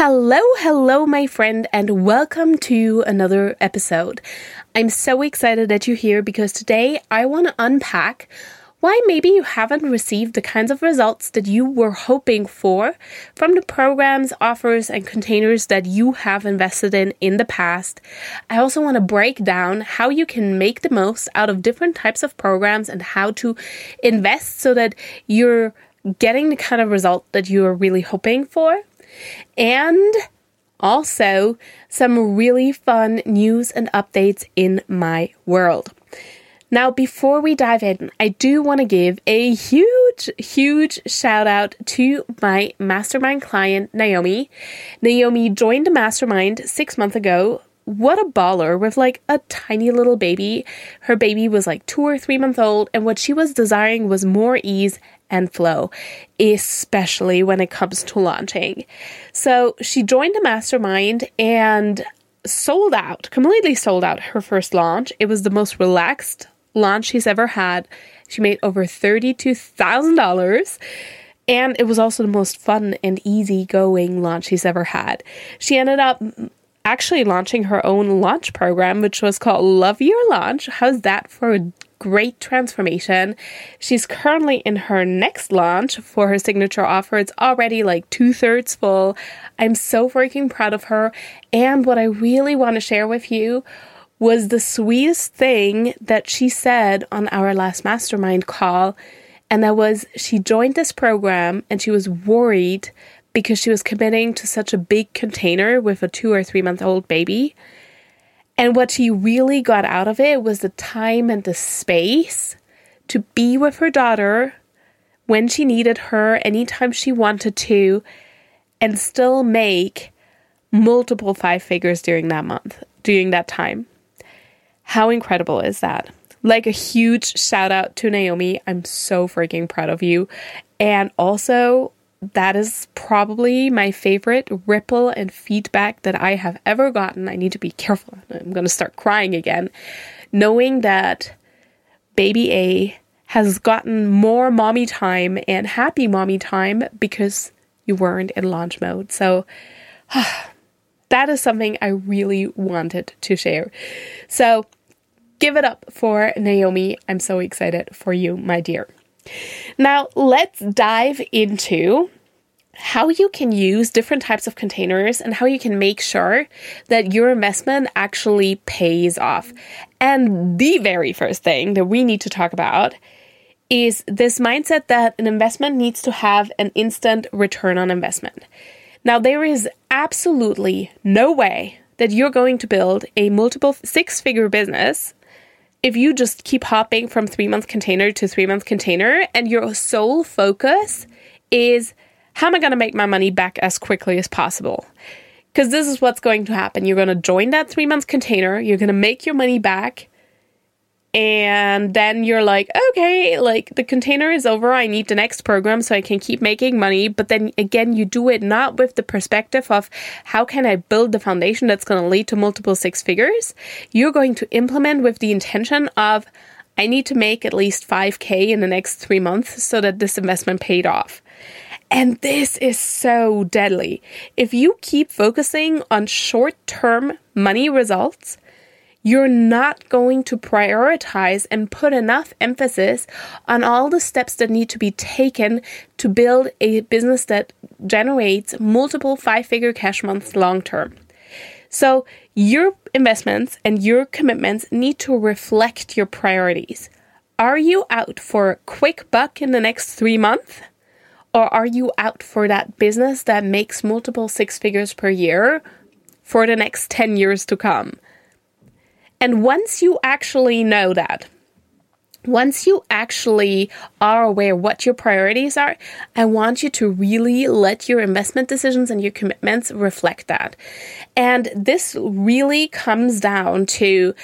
Hello, hello, my friend, and welcome to another episode. I'm so excited that you're here because today I want to unpack why maybe you haven't received the kinds of results that you were hoping for from the programs, offers, and containers that you have invested in in the past. I also want to break down how you can make the most out of different types of programs and how to invest so that you're getting the kind of result that you are really hoping for and also some really fun news and updates in my world. Now, before we dive in, I do want to give a huge, huge shout out to my mastermind client, Naomi. Naomi joined the mastermind six months ago. What a baller with like a tiny little baby. Her baby was like two or three months old, and what she was desiring was more ease and flow, especially when it comes to launching. So she joined a mastermind and sold out, completely sold out her first launch. It was the most relaxed launch she's ever had. She made over $32,000. And it was also the most fun and easygoing launch she's ever had. She ended up actually launching her own launch program, which was called Love Your Launch. How's that for a great transformation. She's currently in her next launch for her signature offer. It's already like two thirds full. I'm so freaking proud of her. And what I really want to share with you was the sweetest thing that she said on our last mastermind call. And that was she joined this program and she was worried because she was committing to such a big container with a two or three month old baby and what she really got out of it was the time and the space to be with her daughter when she needed her, anytime she wanted to, and still make multiple five figures during that month, during that time. How incredible is that? Like a huge shout out to Naomi. I'm so freaking proud of you. And also, that is probably my favorite ripple and feedback that I have ever gotten. I need to be careful. I'm going to start crying again. Knowing that baby A has gotten more mommy time and happy mommy time because you weren't in launch mode. So, that is something I really wanted to share. So, give it up for Naomi. I'm so excited for you, my dear. Now, let's dive into how you can use different types of containers and how you can make sure that your investment actually pays off. And the very first thing that we need to talk about is this mindset that an investment needs to have an instant return on investment. Now, there is absolutely no way that you're going to build a multiple six figure business if you just keep hopping from three month container to three month container and your sole focus is how am I going to make my money back as quickly as possible? Because this is what's going to happen. You're going to join that three month container, you're going to make your money back, and then you're like, okay, like the container is over. I need the next program so I can keep making money. But then again, you do it not with the perspective of how can I build the foundation that's going to lead to multiple six figures. You're going to implement with the intention of, I need to make at least 5K in the next three months so that this investment paid off. And this is so deadly. If you keep focusing on short term money results, you're not going to prioritize and put enough emphasis on all the steps that need to be taken to build a business that generates multiple five figure cash months long term. So, your investments and your commitments need to reflect your priorities. Are you out for a quick buck in the next three months? Or are you out for that business that makes multiple six figures per year for the next 10 years to come? And once you actually know that, once you actually are aware what your priorities are, I want you to really let your investment decisions and your commitments reflect that. And this really comes down to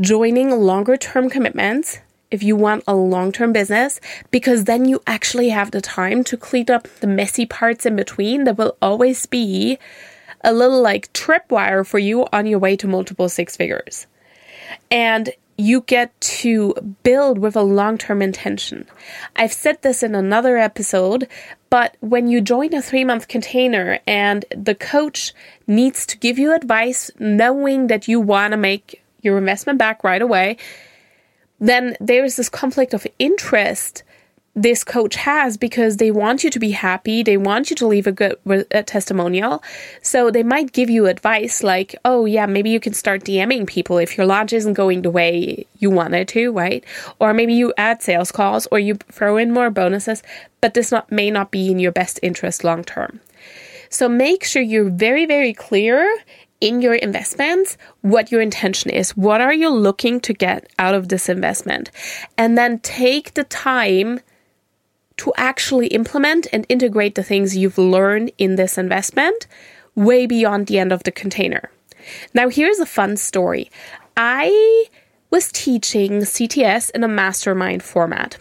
joining longer term commitments if you want a long term business, because then you actually have the time to clean up the messy parts in between that will always be a little like tripwire for you on your way to multiple six figures. And you get to build with a long term intention. I've said this in another episode, but when you join a three month container and the coach needs to give you advice knowing that you want to make your investment back right away, then there's this conflict of interest this coach has because they want you to be happy. They want you to leave a good a testimonial. So they might give you advice like, oh, yeah, maybe you can start DMing people if your launch isn't going the way you wanted to, right? Or maybe you add sales calls or you throw in more bonuses, but this not, may not be in your best interest long term. So make sure you're very, very clear in your investments what your intention is. What are you looking to get out of this investment? And then take the time to actually implement and integrate the things you've learned in this investment way beyond the end of the container. Now, here's a fun story. I was teaching CTS in a mastermind format,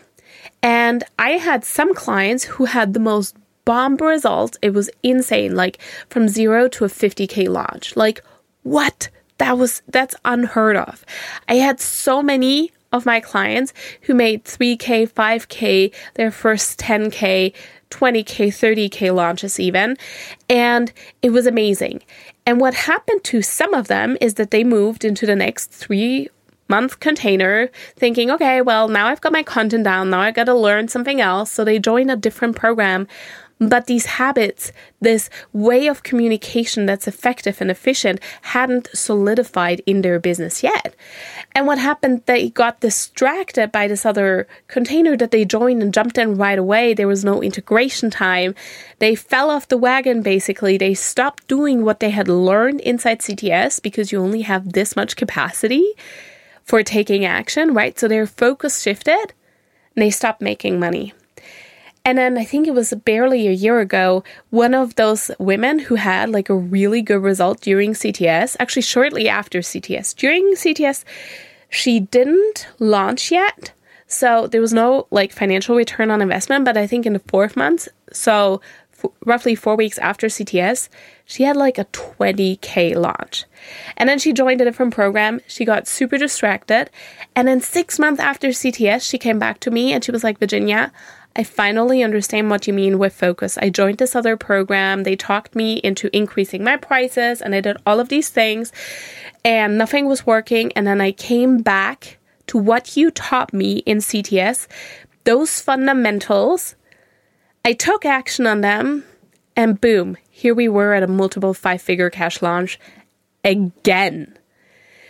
and I had some clients who had the most bomb results. It was insane, like from zero to a 50k launch. Like, what? That was that's unheard of. I had so many of my clients who made 3k, 5k, their first 10k, 20k, 30k launches even, and it was amazing. And what happened to some of them is that they moved into the next 3 month container thinking, okay, well, now I've got my content down, now I got to learn something else. So they join a different program but these habits, this way of communication that's effective and efficient, hadn't solidified in their business yet. And what happened, they got distracted by this other container that they joined and jumped in right away. There was no integration time. They fell off the wagon, basically. They stopped doing what they had learned inside CTS because you only have this much capacity for taking action, right? So their focus shifted and they stopped making money. And then I think it was barely a year ago, one of those women who had like a really good result during CTS, actually shortly after CTS, during CTS, she didn't launch yet. So there was no like financial return on investment, but I think in the fourth month, so f- roughly four weeks after CTS, she had like a 20k launch. And then she joined a different program. She got super distracted. And then six months after CTS, she came back to me and she was like, Virginia, I finally understand what you mean with focus. I joined this other program. They talked me into increasing my prices and I did all of these things and nothing was working. And then I came back to what you taught me in CTS, those fundamentals. I took action on them and boom, here we were at a multiple five figure cash launch again.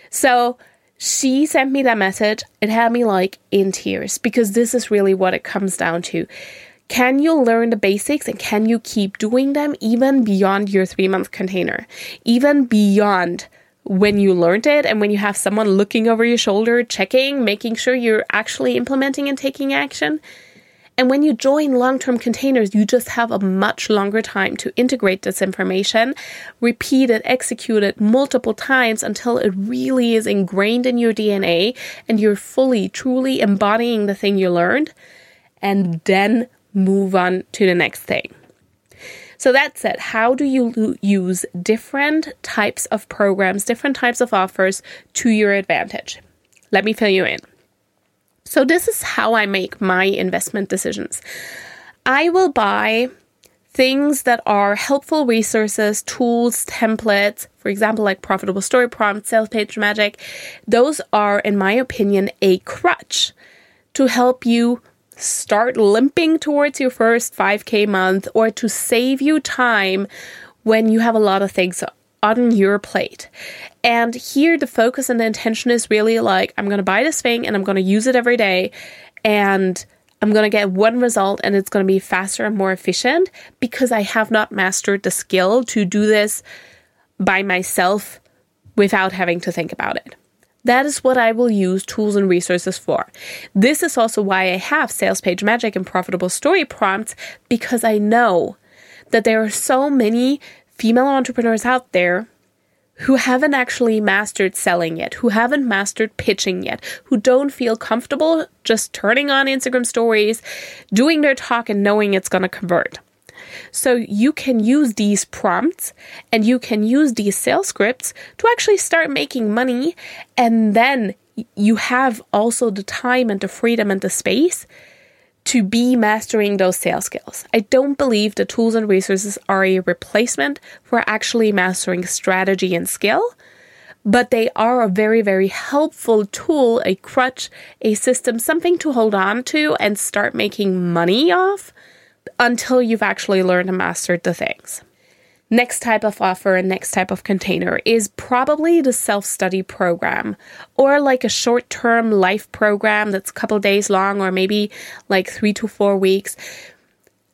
So she sent me that message. It had me like in tears because this is really what it comes down to. Can you learn the basics and can you keep doing them even beyond your three month container? Even beyond when you learned it and when you have someone looking over your shoulder, checking, making sure you're actually implementing and taking action? And when you join long term containers, you just have a much longer time to integrate this information, repeat it, execute it multiple times until it really is ingrained in your DNA and you're fully, truly embodying the thing you learned, and then move on to the next thing. So that's it. How do you use different types of programs, different types of offers to your advantage? Let me fill you in. So, this is how I make my investment decisions. I will buy things that are helpful resources, tools, templates, for example, like profitable story prompts, sales page magic. Those are, in my opinion, a crutch to help you start limping towards your first 5K month or to save you time when you have a lot of things on your plate. And here, the focus and the intention is really like, I'm going to buy this thing and I'm going to use it every day. and I'm going to get one result and it's going to be faster and more efficient because I have not mastered the skill to do this by myself without having to think about it. That is what I will use tools and resources for. This is also why I have sales page magic and profitable story prompts because I know that there are so many female entrepreneurs out there who haven't actually mastered selling yet, who haven't mastered pitching yet, who don't feel comfortable just turning on Instagram stories, doing their talk, and knowing it's going to convert. So you can use these prompts and you can use these sales scripts to actually start making money. And then you have also the time and the freedom and the space to be mastering those sales skills. I don't believe the tools and resources are a replacement for actually mastering strategy and skill, but they are a very, very helpful tool, a crutch, a system, something to hold on to and start making money off until you've actually learned and mastered the things. Next type of offer and next type of container is probably the self study program or like a short term life program that's a couple days long or maybe like three to four weeks.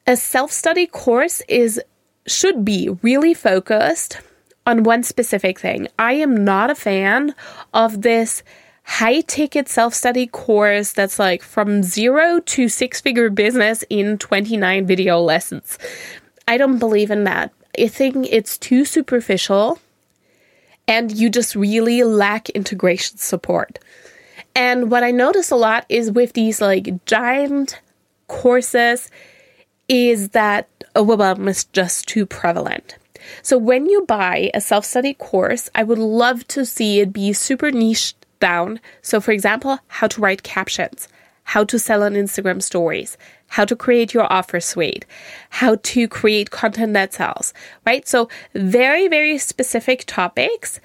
A self study course is should be really focused on one specific thing. I am not a fan of this high ticket self study course that's like from zero to six figure business in 29 video lessons. I don't believe in that. I think it's too superficial and you just really lack integration support. And what I notice a lot is with these like giant courses is that overwhelm is just too prevalent. So when you buy a self-study course, I would love to see it be super niche down. So for example, how to write captions, how to sell on Instagram stories, how to create your offer suite, how to create content that sells, right? So, very, very specific topics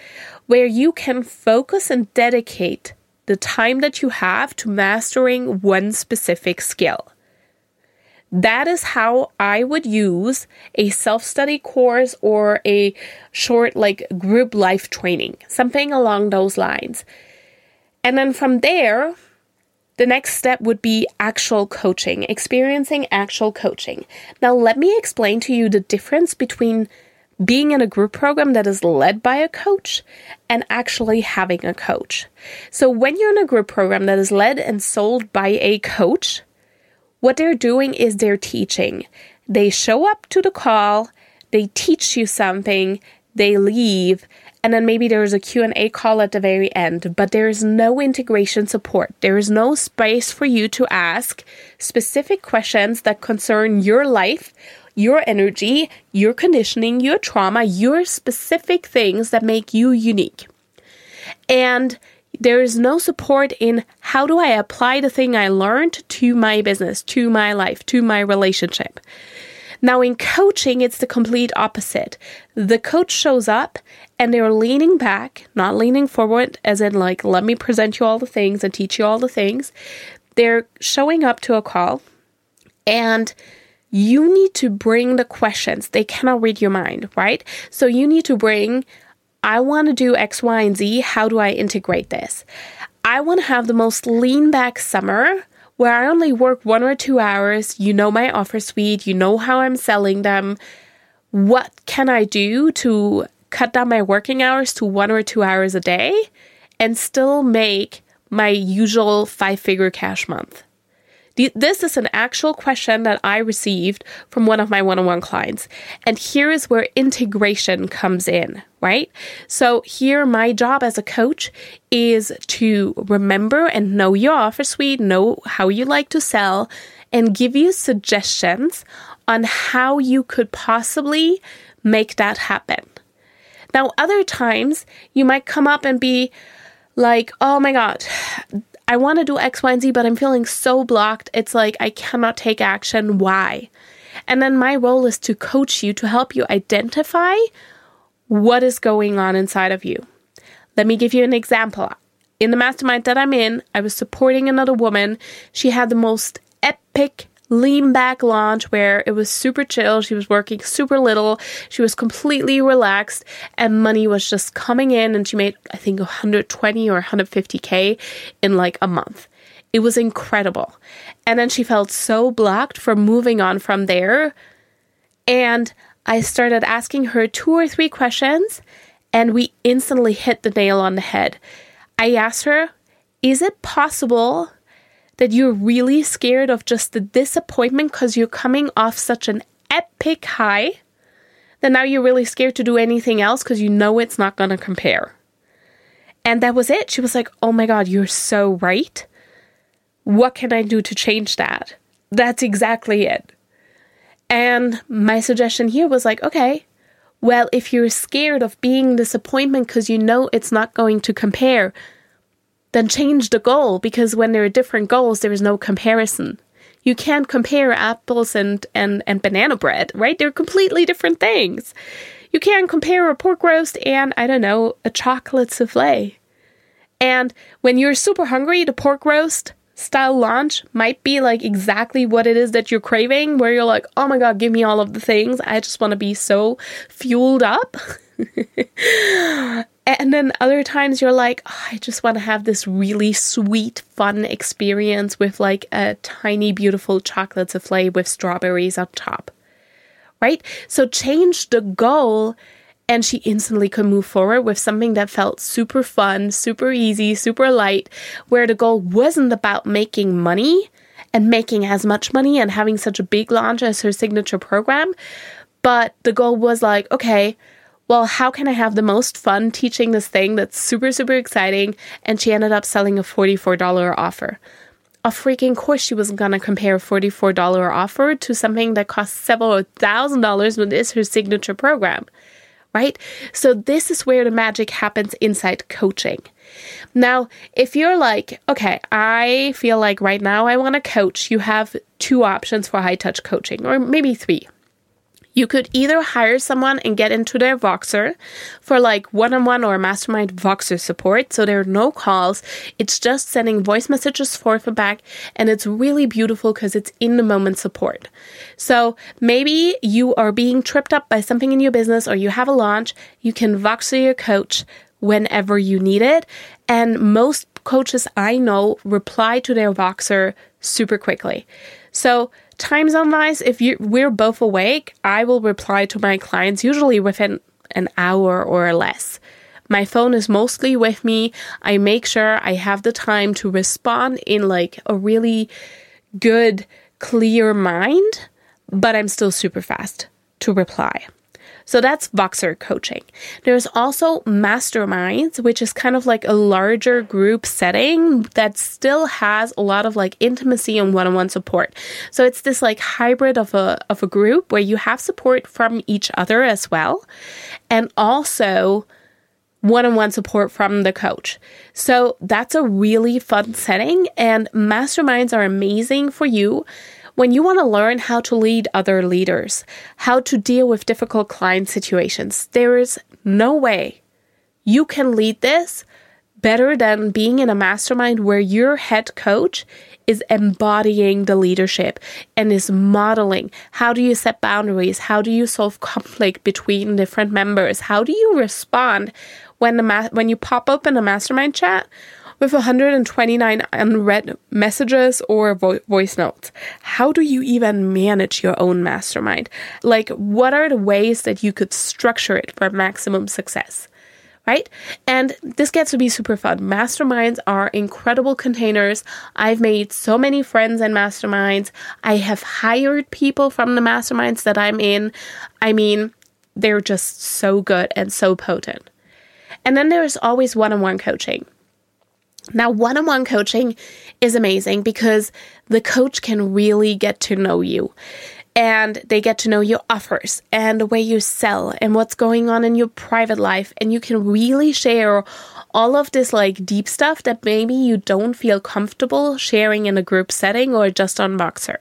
where you can focus and dedicate the time that you have to mastering one specific skill. That is how I would use a self study course or a short, like group life training, something along those lines. And then from there, the next step would be actual coaching, experiencing actual coaching. Now, let me explain to you the difference between being in a group program that is led by a coach and actually having a coach. So, when you're in a group program that is led and sold by a coach, what they're doing is they're teaching. They show up to the call, they teach you something, they leave, and then maybe there is a Q&A call at the very end, but there is no integration support. There is no space for you to ask specific questions that concern your life, your energy, your conditioning, your trauma, your specific things that make you unique. And there is no support in how do I apply the thing I learned to my business, to my life, to my relationship. Now, in coaching, it's the complete opposite. The coach shows up and they're leaning back, not leaning forward, as in, like, let me present you all the things and teach you all the things. They're showing up to a call and you need to bring the questions. They cannot read your mind, right? So you need to bring, I want to do X, Y, and Z. How do I integrate this? I want to have the most lean back summer where I only work one or two hours. You know my offer suite, you know how I'm selling them. What can I do to cut down my working hours to one or two hours a day and still make my usual five figure cash month? This is an actual question that I received from one of my one on one clients. And here is where integration comes in, right? So, here, my job as a coach is to remember and know your offer suite, know how you like to sell, and give you suggestions on how you could possibly make that happen. Now, other times you might come up and be like, oh my God, I want to do X, Y, and Z, but I'm feeling so blocked. It's like I cannot take action. Why? And then my role is to coach you to help you identify what is going on inside of you. Let me give you an example. In the mastermind that I'm in, I was supporting another woman. She had the most epic lean back launch where it was super chill. She was working super little. She was completely relaxed and money was just coming in and she made, I think, 120 or 150K in like a month. It was incredible. And then she felt so blocked from moving on from there. And I started asking her two or three questions, and we instantly hit the nail on the head. I asked her, Is it possible that you're really scared of just the disappointment because you're coming off such an epic high that now you're really scared to do anything else because you know it's not going to compare? And that was it. She was like, Oh my God, you're so right. What can I do to change that? That's exactly it. And my suggestion here was like, okay, well, if you're scared of being disappointment because you know it's not going to compare, then change the goal because when there are different goals, there is no comparison. You can't compare apples and, and, and banana bread, right? They're completely different things. You can't compare a pork roast and, I don't know, a chocolate souffle. And when you're super hungry, the pork roast style lunch might be like exactly what it is that you're craving, where you're like, oh my god, give me all of the things. I just want to be so fueled up. and then other times you're like, oh, I just want to have this really sweet, fun experience with like a tiny, beautiful chocolate souffle with strawberries on top. Right? So change the goal and she instantly could move forward with something that felt super fun, super easy, super light, where the goal wasn't about making money and making as much money and having such a big launch as her signature program. But the goal was like, okay, well, how can I have the most fun teaching this thing that's super, super exciting? And she ended up selling a $44 offer. A freaking course she was gonna compare a $44 offer to something that costs several thousand dollars when it's her signature program right? So, this is where the magic happens inside coaching. Now, if you're like, okay, I feel like right now I want to coach, you have two options for high touch coaching, or maybe three. You could either hire someone and get into their Voxer for like one on one or mastermind Voxer support. So there are no calls. It's just sending voice messages forth and back. And it's really beautiful because it's in the moment support. So maybe you are being tripped up by something in your business or you have a launch. You can Voxer your coach whenever you need it. And most coaches I know reply to their Voxer super quickly. So time zone wise, if you we're both awake, I will reply to my clients usually within an hour or less. My phone is mostly with me. I make sure I have the time to respond in like a really good, clear mind, but I'm still super fast to reply. So that's Voxer coaching. There's also masterminds, which is kind of like a larger group setting that still has a lot of like intimacy and one-on-one support. So it's this like hybrid of a of a group where you have support from each other as well. And also one on one support from the coach. So that's a really fun setting, and masterminds are amazing for you when you want to learn how to lead other leaders, how to deal with difficult client situations, there is no way you can lead this better than being in a mastermind where your head coach is embodying the leadership and is modeling. How do you set boundaries? How do you solve conflict between different members? How do you respond when the ma- when you pop up in a mastermind chat with 129 unread messages or vo- voice notes. How do you even manage your own mastermind? Like, what are the ways that you could structure it for maximum success? right? And this gets to be super fun. Masterminds are incredible containers. I've made so many friends in masterminds. I have hired people from the masterminds that I'm in. I mean, they're just so good and so potent. And then there's always one on one coaching. Now, one on one coaching is amazing because the coach can really get to know you and they get to know your offers and the way you sell and what's going on in your private life. And you can really share all of this like deep stuff that maybe you don't feel comfortable sharing in a group setting or just on Voxer.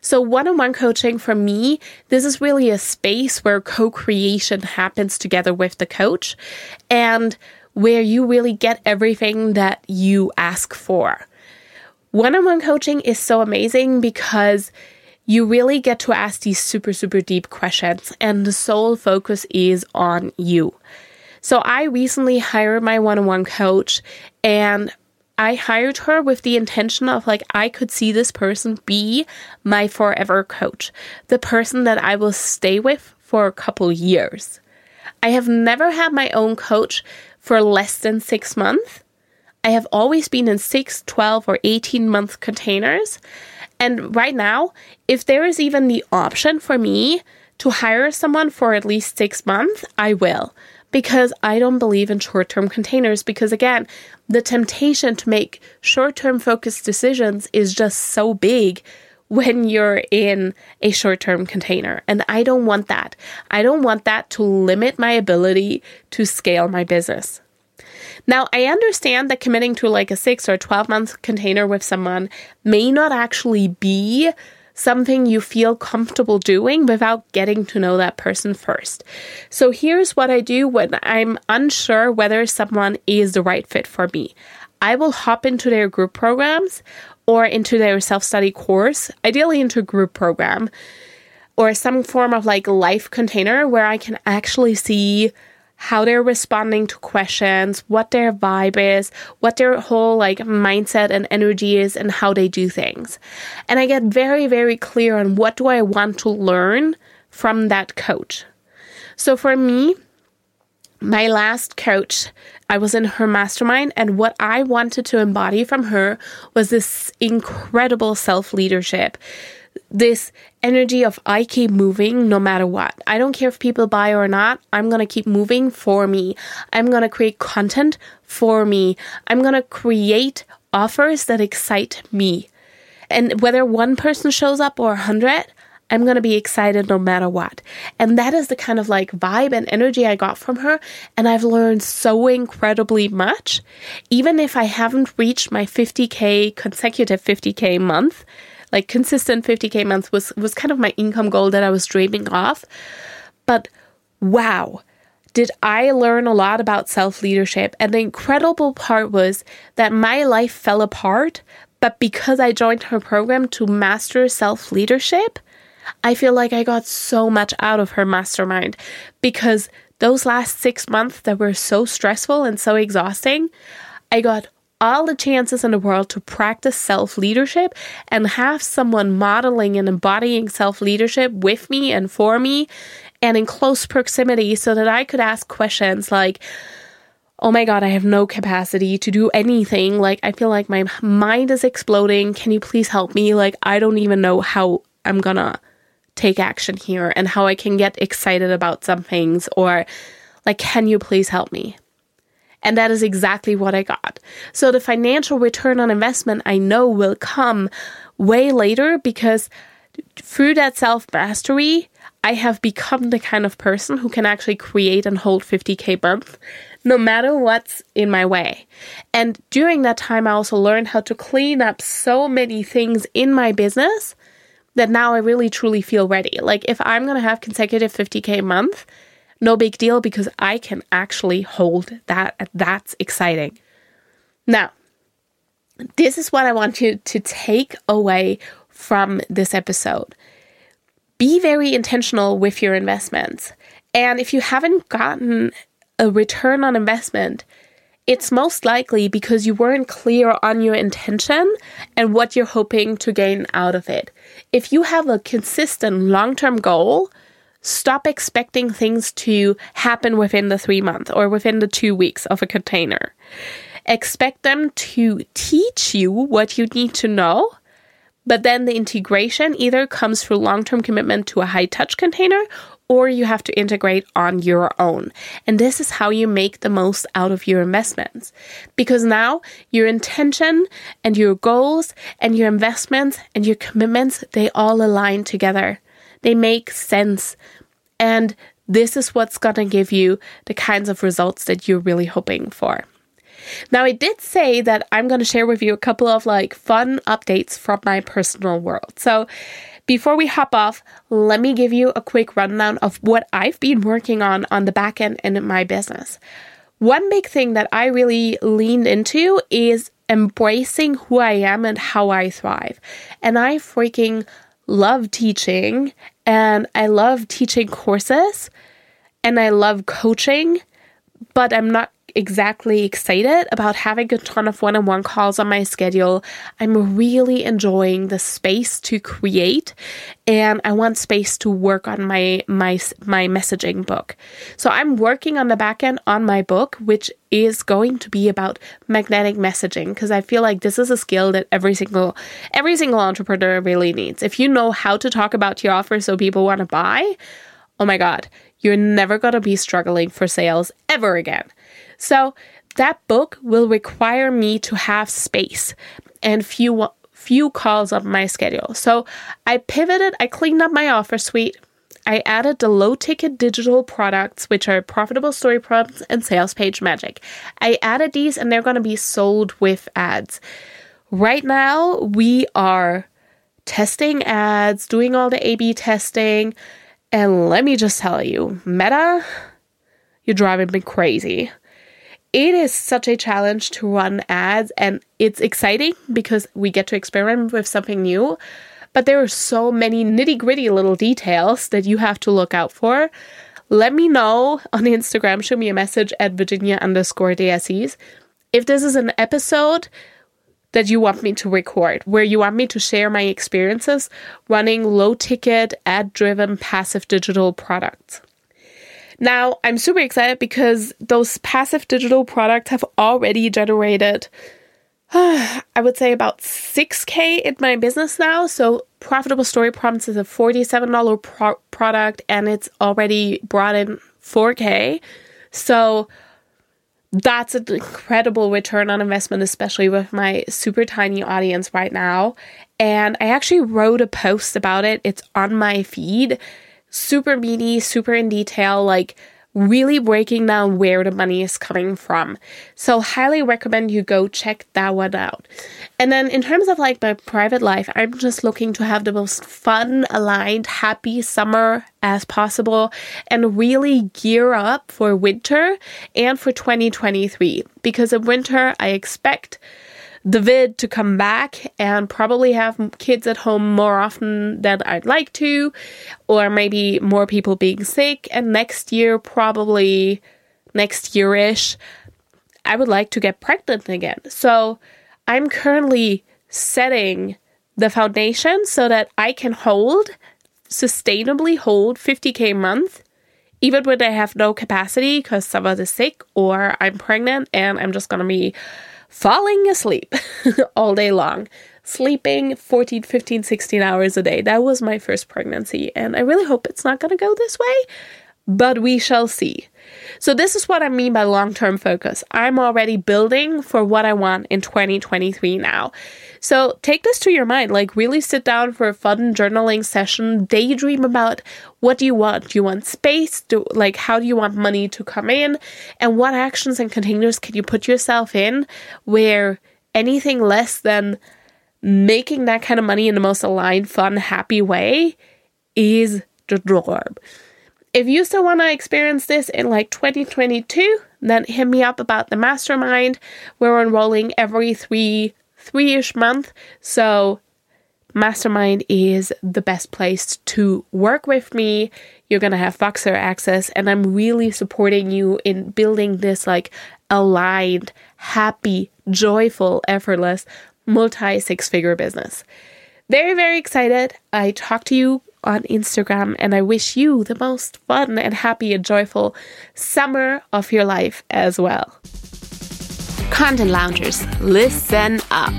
So, one on one coaching for me, this is really a space where co creation happens together with the coach. And where you really get everything that you ask for. One on one coaching is so amazing because you really get to ask these super, super deep questions, and the sole focus is on you. So, I recently hired my one on one coach, and I hired her with the intention of like, I could see this person be my forever coach, the person that I will stay with for a couple years. I have never had my own coach for less than six months. I have always been in 6, 12, or 18 month containers. And right now, if there is even the option for me to hire someone for at least six months, I will. Because I don't believe in short term containers. Because again, the temptation to make short term focused decisions is just so big when you're in a short term container. And I don't want that. I don't want that to limit my ability to scale my business. Now, I understand that committing to like a six or 12 month container with someone may not actually be something you feel comfortable doing without getting to know that person first. So, here's what I do when I'm unsure whether someone is the right fit for me. I will hop into their group programs or into their self study course, ideally into a group program or some form of like life container where I can actually see how they're responding to questions, what their vibe is, what their whole like mindset and energy is and how they do things. And I get very very clear on what do I want to learn from that coach. So for me, my last coach, I was in her mastermind, and what I wanted to embody from her was this incredible self leadership this energy of I keep moving no matter what. I don't care if people buy or not. I'm to keep moving for me. I'm to create content for me. I'm to create offers that excite me. And whether one person shows up or a hundred, I'm going to be excited no matter what. And that is the kind of like vibe and energy I got from her. And I've learned so incredibly much. Even if I haven't reached my 50K consecutive 50K month, like consistent 50k month was was kind of my income goal that I was dreaming of. But wow, did I learn a lot about self leadership. And the incredible part was that my life fell apart, but because I joined her program to master self leadership, I feel like I got so much out of her mastermind because those last six months that were so stressful and so exhausting, I got all the chances in the world to practice self leadership and have someone modeling and embodying self leadership with me and for me and in close proximity so that I could ask questions like, Oh my God, I have no capacity to do anything. Like, I feel like my mind is exploding. Can you please help me? Like, I don't even know how I'm gonna take action here and how I can get excited about some things or like, can you please help me? And that is exactly what I got. So the financial return on investment I know will come way later because through that self mastery, I have become the kind of person who can actually create and hold 50k month no matter what's in my way. And during that time, I also learned how to clean up so many things in my business that now I really truly feel ready. Like if I'm going to have consecutive 50k month, no big deal because I can actually hold that. That's exciting. Now, this is what I want you to take away from this episode. Be very intentional with your investments. And if you haven't gotten a return on investment, it's most likely because you weren't clear on your intention and what you're hoping to gain out of it. If you have a consistent long term goal, stop expecting things to happen within the three months or within the two weeks of a container. Expect them to teach you what you need to know, but then the integration either comes through long term commitment to a high touch container or you have to integrate on your own. And this is how you make the most out of your investments. Because now your intention and your goals and your investments and your commitments, they all align together. They make sense. And this is what's going to give you the kinds of results that you're really hoping for. Now, I did say that I'm going to share with you a couple of like fun updates from my personal world. So, before we hop off, let me give you a quick rundown of what I've been working on on the back end in my business. One big thing that I really leaned into is embracing who I am and how I thrive. And I freaking love teaching and I love teaching courses and I love coaching, but I'm not exactly excited about having a ton of one on one calls on my schedule. I'm really enjoying the space to create and I want space to work on my my my messaging book. So I'm working on the back end on my book which is going to be about magnetic messaging because I feel like this is a skill that every single every single entrepreneur really needs. If you know how to talk about your offer so people want to buy, oh my god, you're never going to be struggling for sales ever again. So that book will require me to have space and few few calls on my schedule. So I pivoted, I cleaned up my offer suite. I added the low ticket digital products, which are profitable story prompts and sales page magic. I added these and they're going to be sold with ads. Right now, we are testing ads, doing all the A B testing. And let me just tell you, Meta, you're driving me crazy it is such a challenge to run ads and it's exciting because we get to experiment with something new. But there are so many nitty gritty little details that you have to look out for. Let me know on Instagram, show me a message at Virginia underscore DSEs if this is an episode that you want me to record, where you want me to share my experiences running low ticket, ad driven, passive digital products. Now, I'm super excited because those passive digital products have already generated, uh, I would say, about 6K in my business now. So, Profitable Story Prompts is a $47 pro- product and it's already brought in 4K. So, that's an incredible return on investment, especially with my super tiny audience right now. And I actually wrote a post about it. It's on my feed super meaty, super in detail, like really breaking down where the money is coming from. So, highly recommend you go check that one out. And then, in terms of like my private life, I'm just looking to have the most fun, aligned, happy summer as possible and really gear up for winter and for 2023 because in winter, I expect the vid to come back and probably have kids at home more often than I'd like to, or maybe more people being sick. And next year, probably next yearish, I would like to get pregnant again. So I'm currently setting the foundation so that I can hold sustainably hold 50k a month even when I have no capacity because someone is sick or I'm pregnant and I'm just gonna be falling asleep all day long, sleeping 14, 15, 16 hours a day. That was my first pregnancy, and I really hope it's not to go this way, but we shall see. So, this is what I mean by long term focus. I'm already building for what I want in 2023 now. So, take this to your mind. Like, really sit down for a fun journaling session, daydream about what do you want? Do you want space? Do, like, how do you want money to come in? And what actions and containers can you put yourself in where anything less than making that kind of money in the most aligned, fun, happy way is the norm. If you still want to experience this in like 2022, then hit me up about the mastermind. We're enrolling every three three ish month. So Mastermind is the best place to work with me. You're going to have Voxer access, and I'm really supporting you in building this like aligned, happy, joyful, effortless, multi six figure business. Very, very excited. I talk to you on Instagram, and I wish you the most fun and happy and joyful summer of your life as well. Content Loungers, listen up.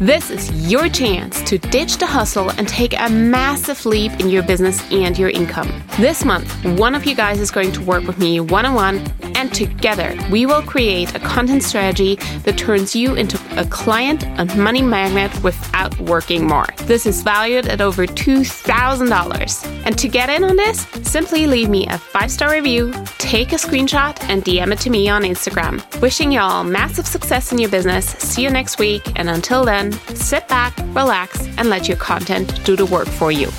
This is your chance to ditch the hustle and take a massive leap in your business and your income. This month, one of you guys is going to work with me one on one, and together we will create a content strategy that turns you into a client and money magnet without working more. This is valued at over $2,000. And to get in on this, simply leave me a five star review, take a screenshot, and DM it to me on Instagram. Wishing y'all massive success in your business. See you next week, and until then, sit back, relax, and let your content do the work for you.